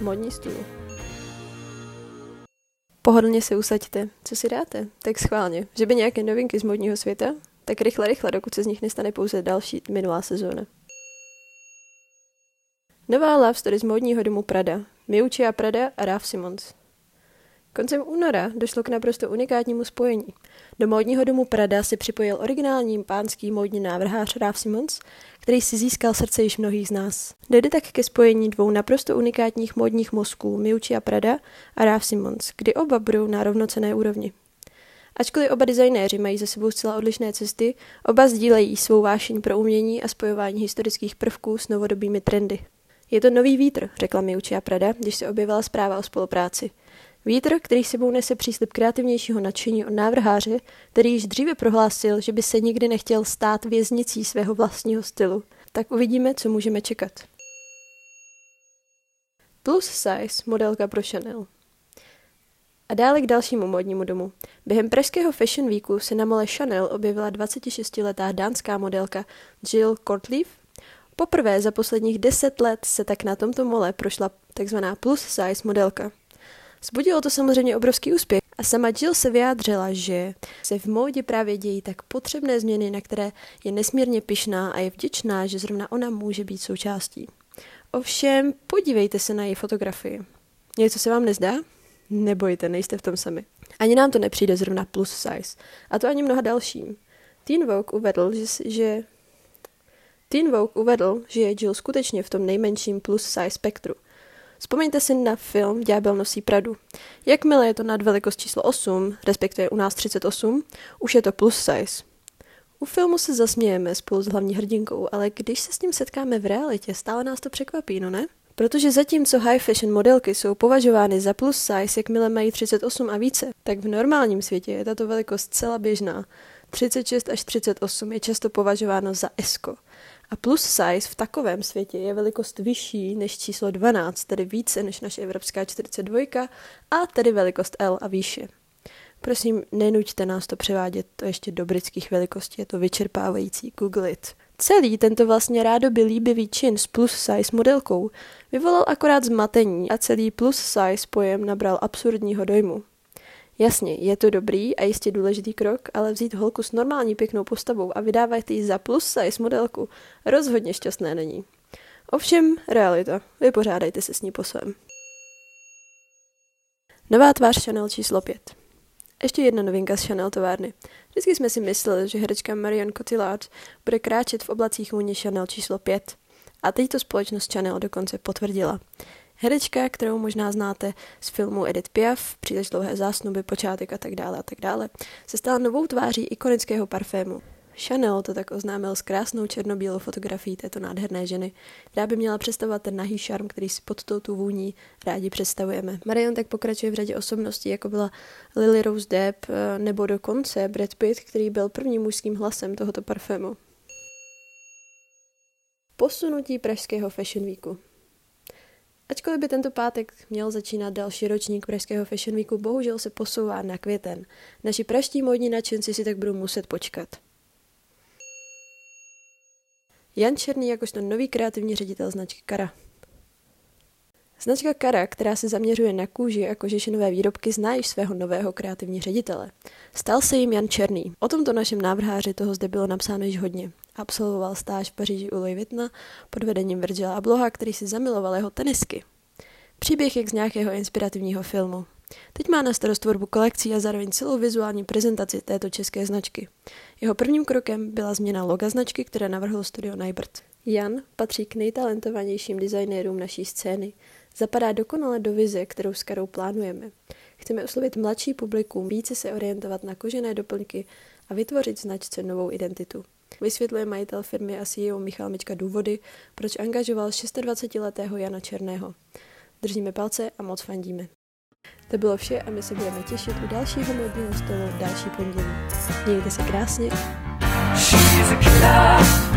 Modní stůl. Pohodlně se usaďte. Co si dáte? Tak schválně. Že by nějaké novinky z modního světa? Tak rychle, rychle, dokud se z nich nestane pouze další minulá sezóna. Nová love story z módního domu Prada. Miuccia Prada a Ralph Simons. Koncem února došlo k naprosto unikátnímu spojení. Do módního domu Prada se připojil originální pánský módní návrhář Ralph Simons, který si získal srdce již mnohých z nás. Dojde tak ke spojení dvou naprosto unikátních módních mozků, Miuccia Prada a Ralph Simons, kdy oba budou na rovnocené úrovni. Ačkoliv oba designéři mají za sebou zcela odlišné cesty, oba sdílejí svou vášeň pro umění a spojování historických prvků s novodobými trendy. Je to nový vítr, řekla Miuccia Prada, když se objevila zpráva o spolupráci. Vítr, který sebou nese příslip kreativnějšího nadšení od návrháře, který již dříve prohlásil, že by se nikdy nechtěl stát věznicí svého vlastního stylu. Tak uvidíme, co můžeme čekat. Plus size modelka pro Chanel. A dále k dalšímu modnímu domu. Během pražského Fashion Weeku se na mole Chanel objevila 26-letá dánská modelka Jill Cortleaf. Poprvé za posledních 10 let se tak na tomto mole prošla takzvaná plus size modelka. Zbudilo to samozřejmě obrovský úspěch a sama Jill se vyjádřila, že se v módě právě dějí tak potřebné změny, na které je nesmírně pyšná a je vděčná, že zrovna ona může být součástí. Ovšem, podívejte se na její fotografii. Něco se vám nezdá? Nebojte, nejste v tom sami. Ani nám to nepřijde zrovna plus size. A to ani mnoha dalším. Teen Vogue uvedl, že, že Teen Vogue uvedl, že je Jill skutečně v tom nejmenším plus size spektru – Vzpomeňte si na film Ďábel nosí Pradu. Jakmile je to nad velikost číslo 8, respektive u nás 38, už je to plus size. U filmu se zasmějeme spolu s hlavní hrdinkou, ale když se s ním setkáme v realitě, stále nás to překvapí, no ne? Protože zatímco high fashion modelky jsou považovány za plus size, jakmile mají 38 a více, tak v normálním světě je tato velikost celá běžná. 36 až 38 je často považováno za esko. A plus size v takovém světě je velikost vyšší než číslo 12, tedy více než naše evropská 42 a tedy velikost L a výše. Prosím, nenuďte nás to převádět to ještě do britských velikostí, je to vyčerpávající, google it. Celý tento vlastně rádoby líbivý čin s plus size modelkou vyvolal akorát zmatení a celý plus size pojem nabral absurdního dojmu. Jasně, je to dobrý a jistě důležitý krok, ale vzít holku s normální pěknou postavou a vydávat ji za plus size modelku rozhodně šťastné není. Ovšem, realita. Vypořádejte se s ní po svém. Nová tvář Chanel číslo 5. Ještě jedna novinka z Chanel továrny. Vždycky jsme si mysleli, že herečka Marion Cotillard bude kráčet v oblacích vůně Chanel číslo 5. A teď to společnost Chanel dokonce potvrdila. Herečka, kterou možná znáte z filmu Edith Piaf, příliš dlouhé zásnuby, počátek a tak dále a tak dále, se stala novou tváří ikonického parfému. Chanel to tak oznámil s krásnou černobílou fotografií této nádherné ženy, která by měla představovat ten nahý šarm, který si pod touto vůní rádi představujeme. Marion tak pokračuje v řadě osobností, jako byla Lily Rose Depp eh, nebo dokonce Brad Pitt, který byl prvním mužským hlasem tohoto parfému. Posunutí pražského Fashion Weeku. Ačkoliv by tento pátek měl začínat další ročník Pražského Fashion Weeku, bohužel se posouvá na květen. Naši praští módní nadšenci si tak budou muset počkat. Jan Černý jakožto nový kreativní ředitel značky Kara. Značka Kara, která se zaměřuje na kůži a kožešinové výrobky, zná již svého nového kreativního ředitele. Stal se jim Jan Černý. O tomto našem návrháři toho zde bylo napsáno již hodně. Absolvoval stáž v Paříži u Louis Vuittona pod vedením Virgila Abloha, který si zamiloval jeho tenisky. Příběh jak z nějakého inspirativního filmu. Teď má na starost tvorbu kolekcí a zároveň celou vizuální prezentaci této české značky. Jeho prvním krokem byla změna loga značky, které navrhl studio Nybert. Jan patří k nejtalentovanějším designérům naší scény. Zapadá dokonale do vize, kterou s Karou plánujeme. Chceme oslovit mladší publikum, více se orientovat na kožené doplňky a vytvořit značce novou identitu. Vysvětluje majitel firmy a CEO Michal Mička důvody, proč angažoval 26-letého Jana Černého. Držíme palce a moc fandíme. To bylo vše a my se budeme těšit u dalšího modního stolu další pondělí. Mějte se krásně. She's a killer.